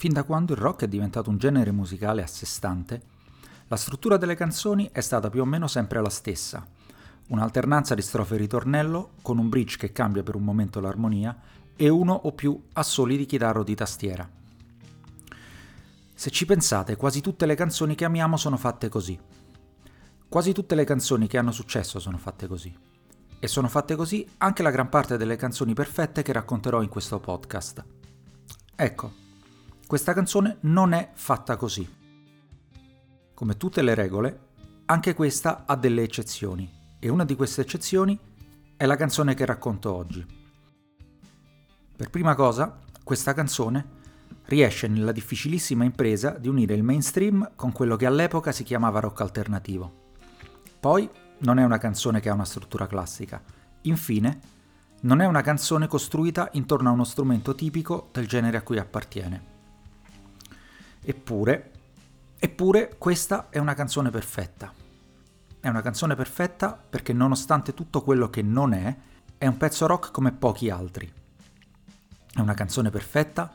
Fin da quando il rock è diventato un genere musicale a sé stante, la struttura delle canzoni è stata più o meno sempre la stessa. Un'alternanza di strofe e ritornello, con un bridge che cambia per un momento l'armonia, e uno o più assoli di chitarra o di tastiera. Se ci pensate, quasi tutte le canzoni che amiamo sono fatte così. Quasi tutte le canzoni che hanno successo sono fatte così. E sono fatte così anche la gran parte delle canzoni perfette che racconterò in questo podcast. Ecco, questa canzone non è fatta così. Come tutte le regole, anche questa ha delle eccezioni e una di queste eccezioni è la canzone che racconto oggi. Per prima cosa, questa canzone riesce nella difficilissima impresa di unire il mainstream con quello che all'epoca si chiamava rock alternativo. Poi non è una canzone che ha una struttura classica. Infine, non è una canzone costruita intorno a uno strumento tipico del genere a cui appartiene. Eppure, eppure questa è una canzone perfetta. È una canzone perfetta perché nonostante tutto quello che non è, è un pezzo rock come pochi altri. È una canzone perfetta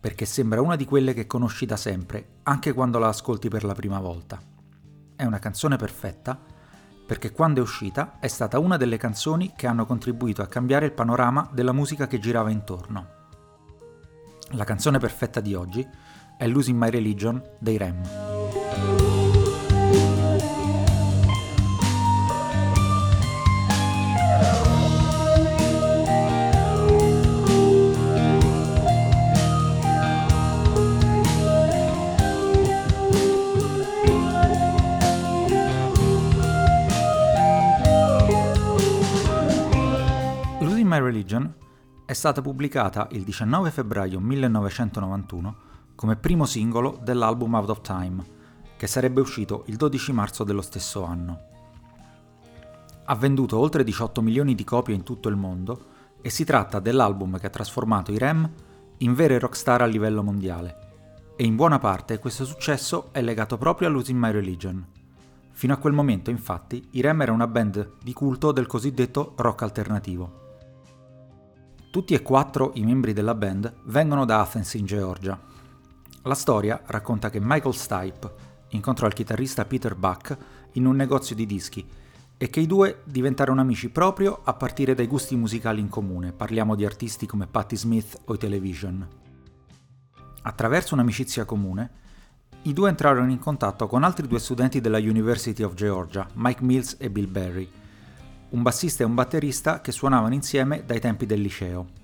perché sembra una di quelle che conosci da sempre, anche quando la ascolti per la prima volta. È una canzone perfetta perché quando è uscita è stata una delle canzoni che hanno contribuito a cambiare il panorama della musica che girava intorno. La canzone perfetta di oggi è Losing My Religion dei Rem. My Religion è stata pubblicata il 19 febbraio 1991 come primo singolo dell'album Out of Time, che sarebbe uscito il 12 marzo dello stesso anno. Ha venduto oltre 18 milioni di copie in tutto il mondo e si tratta dell'album che ha trasformato i Rem in vere rockstar a livello mondiale. E in buona parte questo successo è legato proprio a Losing My Religion. Fino a quel momento, infatti, i Rem era una band di culto del cosiddetto rock alternativo. Tutti e quattro i membri della band vengono da Athens in Georgia la storia racconta che Michael Stipe incontrò il chitarrista Peter Buck in un negozio di dischi e che i due diventarono amici proprio a partire dai gusti musicali in comune, parliamo di artisti come Patti Smith o i Television. Attraverso un'amicizia comune, i due entrarono in contatto con altri due studenti della University of Georgia, Mike Mills e Bill Berry, un bassista e un batterista che suonavano insieme dai tempi del liceo.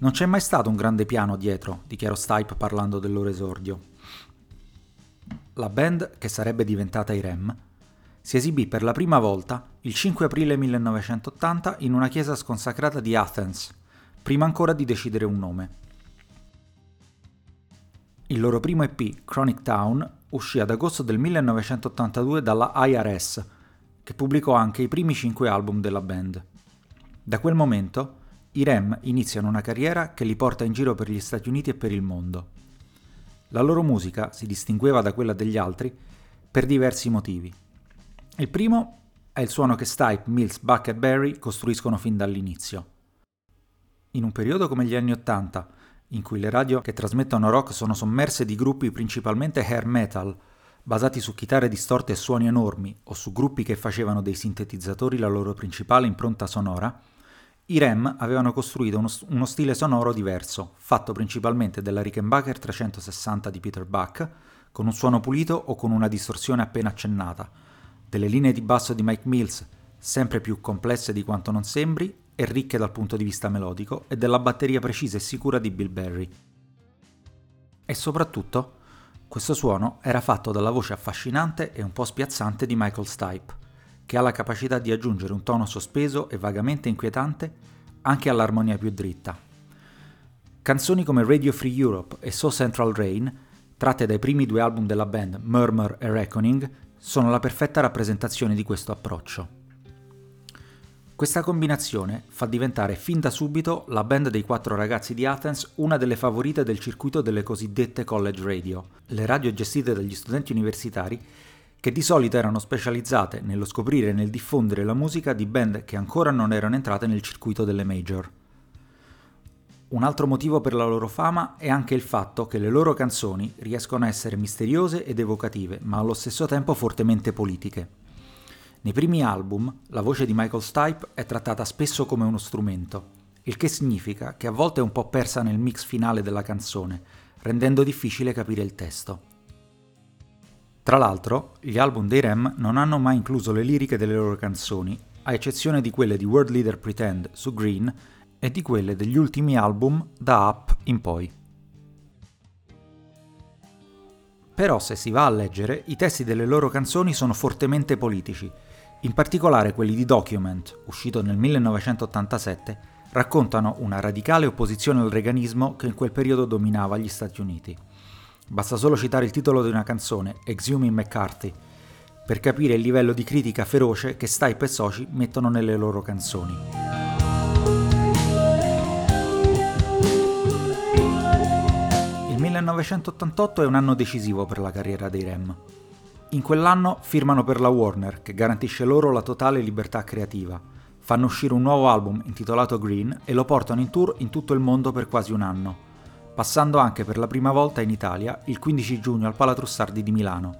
Non c'è mai stato un grande piano dietro, dichiarò Stipe parlando del loro esordio. La band, che sarebbe diventata i Rem, si esibì per la prima volta il 5 aprile 1980 in una chiesa sconsacrata di Athens, prima ancora di decidere un nome. Il loro primo EP, Chronic Town, uscì ad agosto del 1982 dalla IRS, che pubblicò anche i primi cinque album della band. Da quel momento i Rem iniziano una carriera che li porta in giro per gli Stati Uniti e per il mondo. La loro musica si distingueva da quella degli altri per diversi motivi. Il primo è il suono che Stipe, Mills, Buck e Barry costruiscono fin dall'inizio. In un periodo come gli anni Ottanta, in cui le radio che trasmettono rock sono sommerse di gruppi principalmente hair metal, basati su chitarre distorte e suoni enormi, o su gruppi che facevano dei sintetizzatori la loro principale impronta sonora, i Rem avevano costruito uno, uno, stile sonoro diverso, fatto principalmente della Rickenbacker 360 di Peter Buck, con un suono pulito o con una distorsione appena accennata, delle linee di basso di Mike Mills, sempre più complesse di quanto non sembri e ricche dal punto di vista melodico, e della batteria precisa e sicura di Bill Berry. E soprattutto, questo suono era fatto dalla voce affascinante e un po' spiazzante di Michael Stipe che ha la capacità di aggiungere un tono sospeso e vagamente inquietante anche all'armonia più dritta. Canzoni come Radio Free Europe e So Central Rain, tratte dai primi due album della band Murmur e Reckoning, sono la perfetta rappresentazione di questo approccio. Questa combinazione fa diventare fin da subito la band dei quattro ragazzi di Athens una delle favorite del circuito delle cosiddette college radio, le radio gestite dagli studenti universitari che di solito erano specializzate nello scoprire e nel diffondere la musica di band che ancora non erano entrate nel circuito delle major. Un altro motivo per la loro fama è anche il fatto che le loro canzoni riescono a essere misteriose ed evocative, ma allo stesso tempo fortemente politiche. Nei primi album, la voce di Michael Stipe è trattata spesso come uno strumento, il che significa che a volte è un po' persa nel mix finale della canzone, rendendo difficile capire il testo. Tra l'altro, gli album dei Rem non hanno mai incluso le liriche delle loro canzoni, a eccezione di quelle di World Leader Pretend su Green e di quelle degli ultimi album da Up in poi. Però se si va a leggere, i testi delle loro canzoni sono fortemente politici, in particolare quelli di Document, uscito nel 1987, raccontano una radicale opposizione al reganismo che in quel periodo dominava gli Stati Uniti. Basta solo citare il titolo di una canzone, Exhuming McCarthy, per capire il livello di critica feroce che Stipe e soci mettono nelle loro canzoni. Il 1988 è un anno decisivo per la carriera dei Rem. In quell'anno firmano per la Warner, che garantisce loro la totale libertà creativa. Fanno uscire un nuovo album intitolato Green e lo portano in tour in tutto il mondo per quasi un anno, passando anche per la prima volta in Italia il 15 giugno al Palatrussardi di Milano,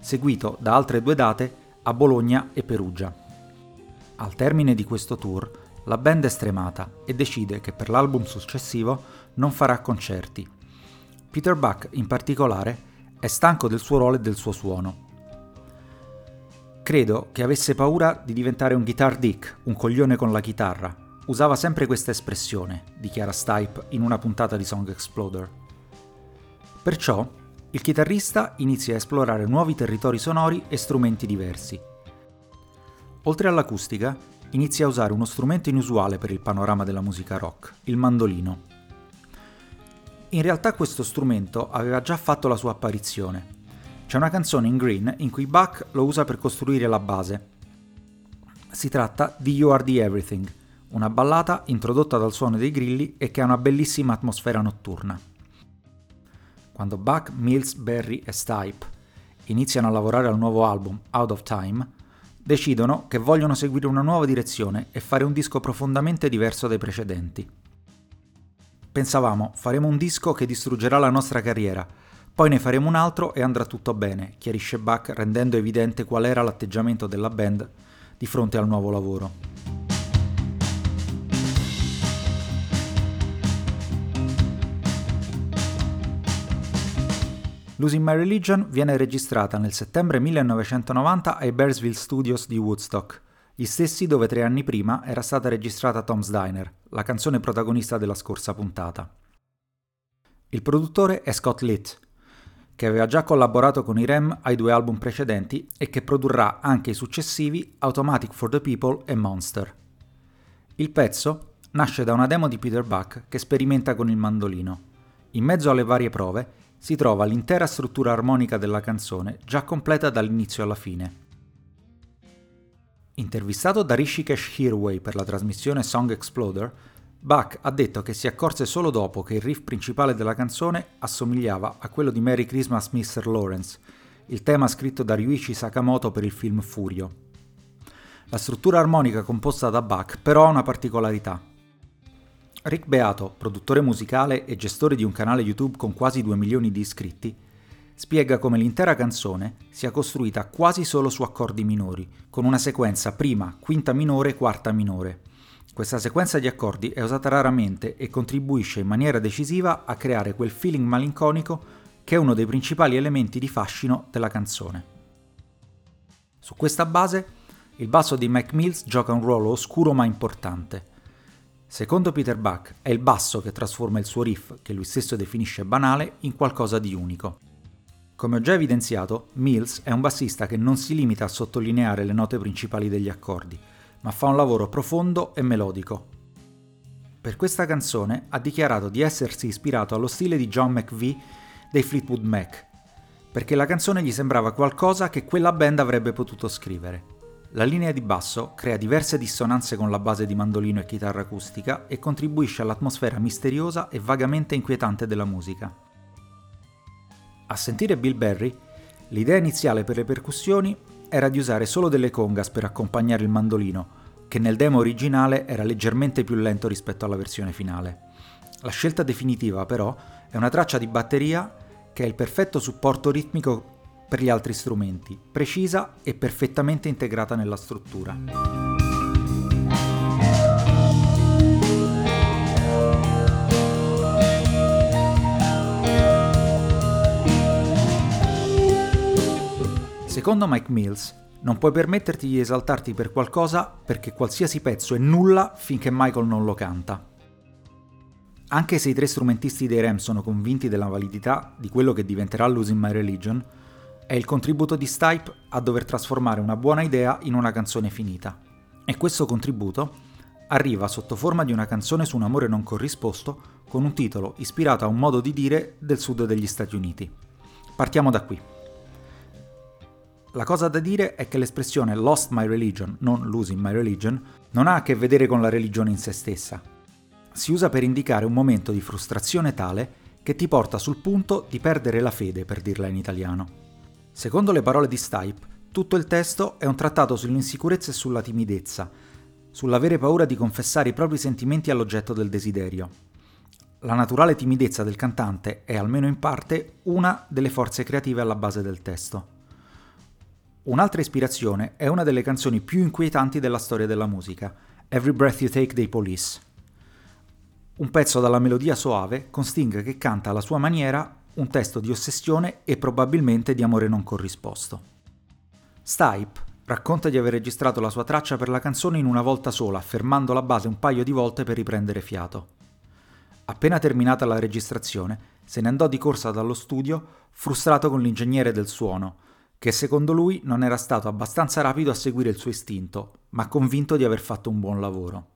seguito da altre due date a Bologna e Perugia. Al termine di questo tour, la band è stremata e decide che per l'album successivo non farà concerti Peter Buck, in particolare, è stanco del suo ruolo e del suo suono. Credo che avesse paura di diventare un guitar dick, un coglione con la chitarra. Usava sempre questa espressione, dichiara Stipe in una puntata di Song Exploder. Perciò, il chitarrista inizia a esplorare nuovi territori sonori e strumenti diversi. Oltre all'acustica, inizia a usare uno strumento inusuale per il panorama della musica rock, il mandolino. In realtà questo strumento aveva già fatto la sua apparizione. C'è una canzone in Green in cui Buck lo usa per costruire la base. Si tratta di You Are the Everything, una ballata introdotta dal suono dei grilli e che ha una bellissima atmosfera notturna. Quando Buck, Mills, Berry e Stipe iniziano a lavorare al nuovo album Out of Time, decidono che vogliono seguire una nuova direzione e fare un disco profondamente diverso dai precedenti. Pensavamo, faremo un disco che distruggerà la nostra carriera, poi ne faremo un altro e andrà tutto bene, chiarisce Buck rendendo evidente qual era l'atteggiamento della band di fronte al nuovo lavoro. Losing My Religion viene registrata nel settembre 1990 ai Bearsville Studios di Woodstock, gli stessi dove tre anni prima era stata registrata Tom's Diner, la canzone protagonista della scorsa puntata. Il produttore è Scott Litt, che aveva già collaborato con i Rem ai due album precedenti e che produrrà anche i successivi Automatic for the People e Monster. Il pezzo nasce da una demo di Peter Buck che sperimenta con il mandolino. In mezzo alle varie prove si trova l'intera struttura armonica della canzone già completa dall'inizio alla fine. Intervistato da Rishikesh Hirway per la trasmissione Song Exploder, Buck ha detto che si accorse solo dopo che il riff principale della canzone assomigliava a quello di Merry Christmas Mr. Lawrence, il tema scritto da Ryuichi Sakamoto per il film Furio. La struttura armonica composta da Buck però ha una particolarità. Rick Beato, produttore musicale e gestore di un canale YouTube con quasi 2 milioni di iscritti, spiega come l'intera canzone sia costruita quasi solo su accordi minori, con una sequenza prima, quinta minore quarta minore. Questa sequenza di accordi è usata raramente e contribuisce in maniera decisiva a creare quel feeling malinconico che è uno dei principali elementi di fascino della canzone. Su questa base, il basso di Mac Mills gioca un ruolo oscuro ma importante. Secondo Peter Buck, è il basso che trasforma il suo riff, che lui stesso definisce banale, in qualcosa di unico. Come ho già evidenziato, Mills è un bassista che non si limita a sottolineare le note principali degli accordi, ma fa un lavoro profondo e melodico. Per questa canzone ha dichiarato di essersi ispirato allo stile di John McVie dei Fleetwood Mac, perché la canzone gli sembrava qualcosa che quella band avrebbe potuto scrivere. La linea di basso crea diverse dissonanze con la base di mandolino e chitarra acustica e contribuisce all'atmosfera misteriosa e vagamente inquietante della musica. A sentire Bill Berry, l'idea iniziale per le percussioni era di usare solo delle congas per accompagnare il mandolino, che nel demo originale era leggermente più lento rispetto alla versione finale. La scelta definitiva però è una traccia di batteria che è il perfetto supporto ritmico per gli altri strumenti, precisa e perfettamente integrata nella struttura. Secondo Mike Mills, non puoi permetterti di esaltarti per qualcosa perché qualsiasi pezzo è nulla finché Michael non lo canta. Anche se i tre strumentisti dei Rem sono convinti della validità di quello che diventerà Losing My Religion, è il contributo di Stipe a dover trasformare una buona idea in una canzone finita. E questo contributo arriva sotto forma di una canzone su un amore non corrisposto con un titolo ispirato a un modo di dire del sud degli Stati Uniti. Partiamo da qui. La cosa da dire è che l'espressione lost my religion, non losing my religion, non ha a che vedere con la religione in se stessa. Si usa per indicare un momento di frustrazione tale che ti porta sul punto di perdere la fede, per dirla in italiano. Secondo le parole di Stipe, tutto il testo è un trattato sull'insicurezza e sulla timidezza, sull'avere paura di confessare i propri sentimenti all'oggetto del desiderio. La naturale timidezza del cantante è, almeno in parte, una delle forze creative alla base del testo. Un'altra ispirazione è una delle canzoni più inquietanti della storia della musica, Every Breath You Take dei Police. Un pezzo dalla melodia soave con Sting che canta alla sua maniera un testo di ossessione e probabilmente di amore non corrisposto. Stipe racconta di aver registrato la sua traccia per la canzone in una volta sola, fermando la base un paio di volte per riprendere fiato. Appena terminata la registrazione, se ne andò di corsa dallo studio, frustrato con l'ingegnere del suono, che secondo lui non era stato abbastanza rapido a seguire il suo istinto, ma convinto di aver fatto un buon lavoro.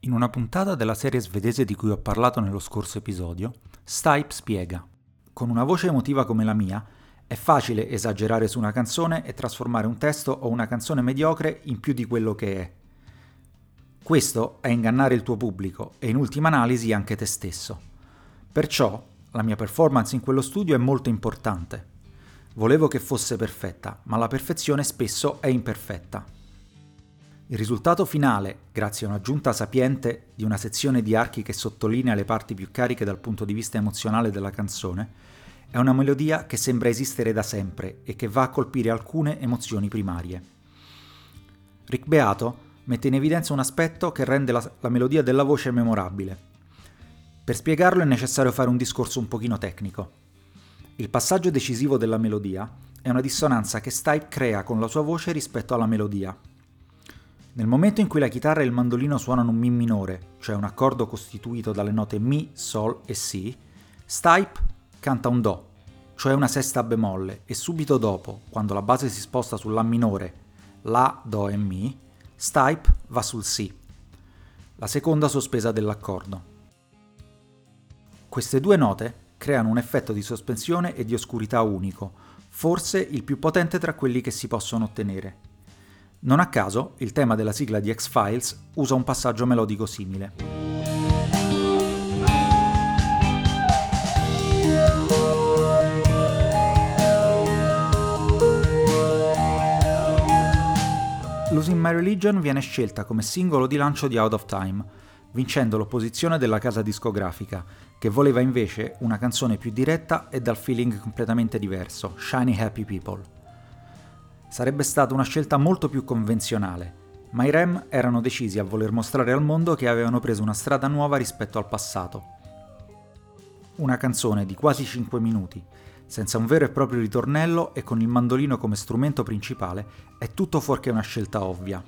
In una puntata della serie svedese di cui ho parlato nello scorso episodio, Stipe spiega: Con una voce emotiva come la mia, è facile esagerare su una canzone e trasformare un testo o una canzone mediocre in più di quello che è. Questo è ingannare il tuo pubblico e in ultima analisi anche te stesso. Perciò la mia performance in quello studio è molto importante. Volevo che fosse perfetta, ma la perfezione spesso è imperfetta. Il risultato finale, grazie a un'aggiunta sapiente di una sezione di archi che sottolinea le parti più cariche dal punto di vista emozionale della canzone, è una melodia che sembra esistere da sempre e che va a colpire alcune emozioni primarie. Rick Beato mette in evidenza un aspetto che rende la, la melodia della voce memorabile. Per spiegarlo è necessario fare un discorso un pochino tecnico. Il passaggio decisivo della melodia è una dissonanza che Stipe crea con la sua voce rispetto alla melodia, nel momento in cui la chitarra e il mandolino suonano un Mi minore, cioè un accordo costituito dalle note Mi, Sol e Si, Stipe canta un Do, cioè una sesta bemolle, e subito dopo, quando la base si sposta sul La minore, La, Do e Mi, Stipe va sul Si, la seconda sospesa dell'accordo. Queste due note creano un effetto di sospensione e di oscurità unico, forse il più potente tra quelli che si possono ottenere. Non a caso, il tema della sigla di X-Files usa un passaggio melodico simile. Losing My Religion viene scelta come singolo di lancio di Out of Time, vincendo l'opposizione della casa discografica, che voleva invece una canzone più diretta e dal feeling completamente diverso, Shiny Happy People. Sarebbe stata una scelta molto più convenzionale, ma i Rem erano decisi a voler mostrare al mondo che avevano preso una strada nuova rispetto al passato. Una canzone di quasi 5 minuti, senza un vero e proprio ritornello e con il mandolino come strumento principale, è tutto fuorché una scelta ovvia.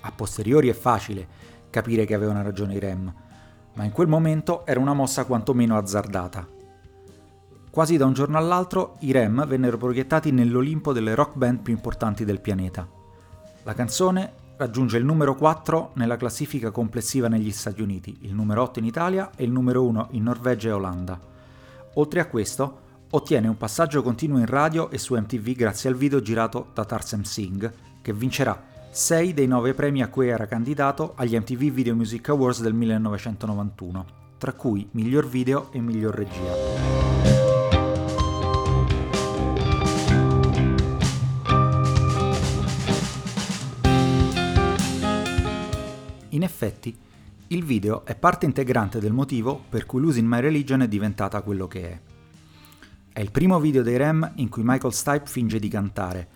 A posteriori è facile capire che avevano ragione i Rem, ma in quel momento era una mossa quantomeno azzardata, Quasi da un giorno all'altro i Rem vennero proiettati nell'Olimpo delle rock band più importanti del pianeta. La canzone raggiunge il numero 4 nella classifica complessiva negli Stati Uniti, il numero 8 in Italia e il numero 1 in Norvegia e Olanda. Oltre a questo, ottiene un passaggio continuo in radio e su MTV grazie al video girato da Tarsem Singh, che vincerà 6 dei 9 premi a cui era candidato agli MTV Video Music Awards del 1991, tra cui miglior video e miglior regia. Effetti, Il video è parte integrante del motivo per cui Losing My Religion è diventata quello che è. È il primo video dei Rem in cui Michael Stipe finge di cantare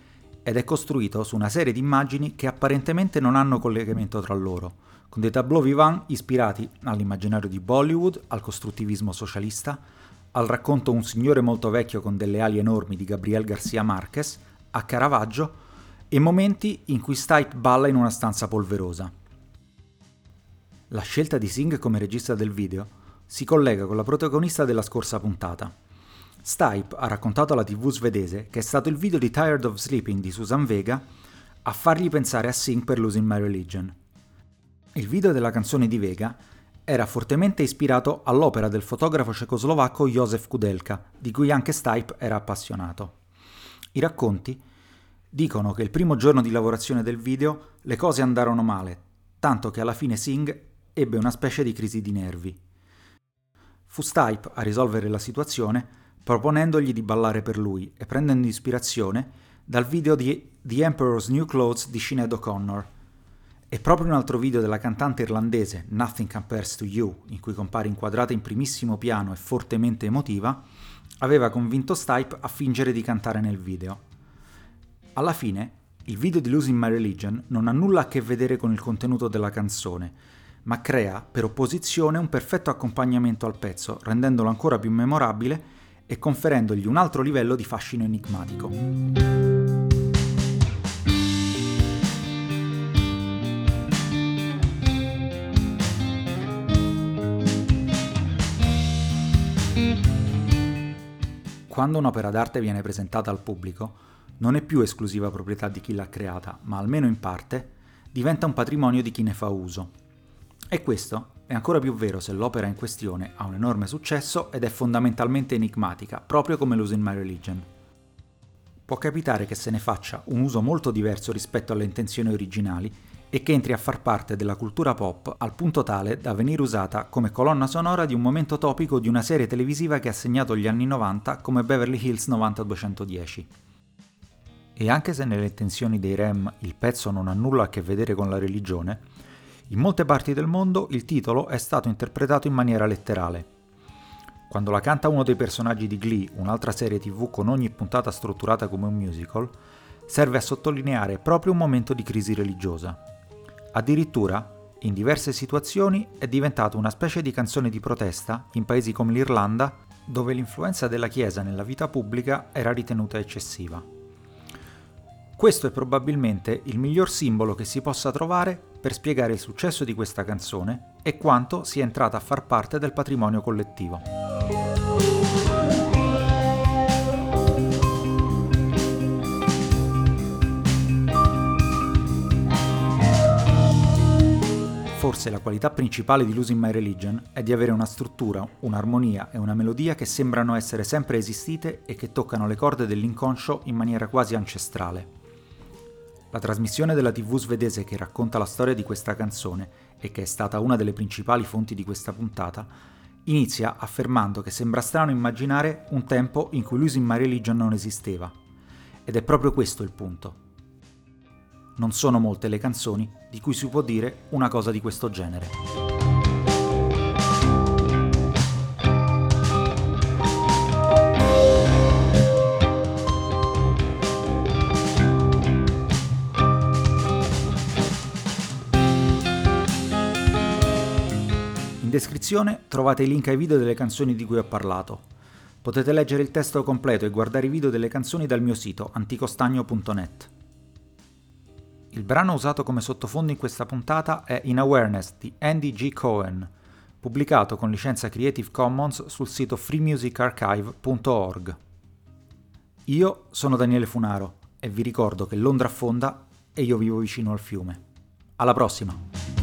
ed è costruito su una serie di immagini che apparentemente non hanno collegamento tra loro, con dei tableau vivant ispirati all'immaginario di Bollywood, al costruttivismo socialista, al racconto Un signore molto vecchio con delle ali enormi di Gabriel Garcia Marquez, a Caravaggio, e momenti in cui Stipe balla in una stanza polverosa. La scelta di Singh come regista del video si collega con la protagonista della scorsa puntata. Stipe ha raccontato alla tv svedese che è stato il video di Tired of Sleeping di Susan Vega a fargli pensare a Singh per Losing My Religion. Il video della canzone di Vega era fortemente ispirato all'opera del fotografo cecoslovacco Józef Kudelka, di cui anche Stipe era appassionato. I racconti dicono che il primo giorno di lavorazione del video le cose andarono male, tanto che alla fine Singh ebbe una specie di crisi di nervi. Fu Stipe a risolvere la situazione proponendogli di ballare per lui e prendendo ispirazione dal video di The Emperor's New Clothes di Sinead O'Connor, e proprio un altro video della cantante irlandese Nothing Compares to You, in cui compare inquadrata in primissimo piano e fortemente emotiva, aveva convinto Stipe a fingere di cantare nel video. Alla fine, il video di Losing My Religion non ha nulla a che vedere con il contenuto della canzone, ma crea, per opposizione, un perfetto accompagnamento al pezzo, rendendolo ancora più memorabile e conferendogli un altro livello di fascino enigmatico. Quando un'opera d'arte viene presentata al pubblico, non è più esclusiva proprietà di chi l'ha creata, ma almeno in parte diventa un patrimonio di chi ne fa uso. E questo è ancora più vero se l'opera in questione ha un enorme successo ed è fondamentalmente enigmatica, proprio come Losing My Religion. Può capitare che se ne faccia un uso molto diverso rispetto alle intenzioni originali e che entri a far parte della cultura pop al punto tale da venire usata come colonna sonora di un momento topico di una serie televisiva che ha segnato gli anni 90 come Beverly Hills 90210. E anche se nelle intenzioni dei Rem il pezzo non ha nulla a che vedere con la religione, in molte parti del mondo il titolo è stato interpretato in maniera letterale. Quando la canta uno dei personaggi di Glee, un'altra serie tv con ogni puntata strutturata come un musical, serve a sottolineare proprio un momento di crisi religiosa. Addirittura, in diverse situazioni, è diventato una specie di canzone di protesta in paesi come l'Irlanda, dove l'influenza della Chiesa nella vita pubblica era ritenuta eccessiva. Questo è probabilmente il miglior simbolo che si possa trovare per spiegare il successo di questa canzone e quanto sia entrata a far parte del patrimonio collettivo. Forse la qualità principale di Losing My Religion è di avere una struttura, un'armonia e una melodia che sembrano essere sempre esistite e che toccano le corde dell'inconscio in maniera quasi ancestrale. La trasmissione della TV svedese che racconta la storia di questa canzone e che è stata una delle principali fonti di questa puntata, inizia affermando che sembra strano immaginare un tempo in cui Losing My Religion non esisteva. Ed è proprio questo il punto non sono molte le canzoni di cui si può dire una cosa di questo genere. Descrizione trovate i link ai video delle canzoni di cui ho parlato. Potete leggere il testo completo e guardare i video delle canzoni dal mio sito anticostagno.net. Il brano usato come sottofondo in questa puntata è In Awareness di Andy G. Cohen, pubblicato con licenza Creative Commons sul sito freemusicarchive.org. Io sono Daniele Funaro e vi ricordo che Londra affonda e io vivo vicino al fiume. Alla prossima!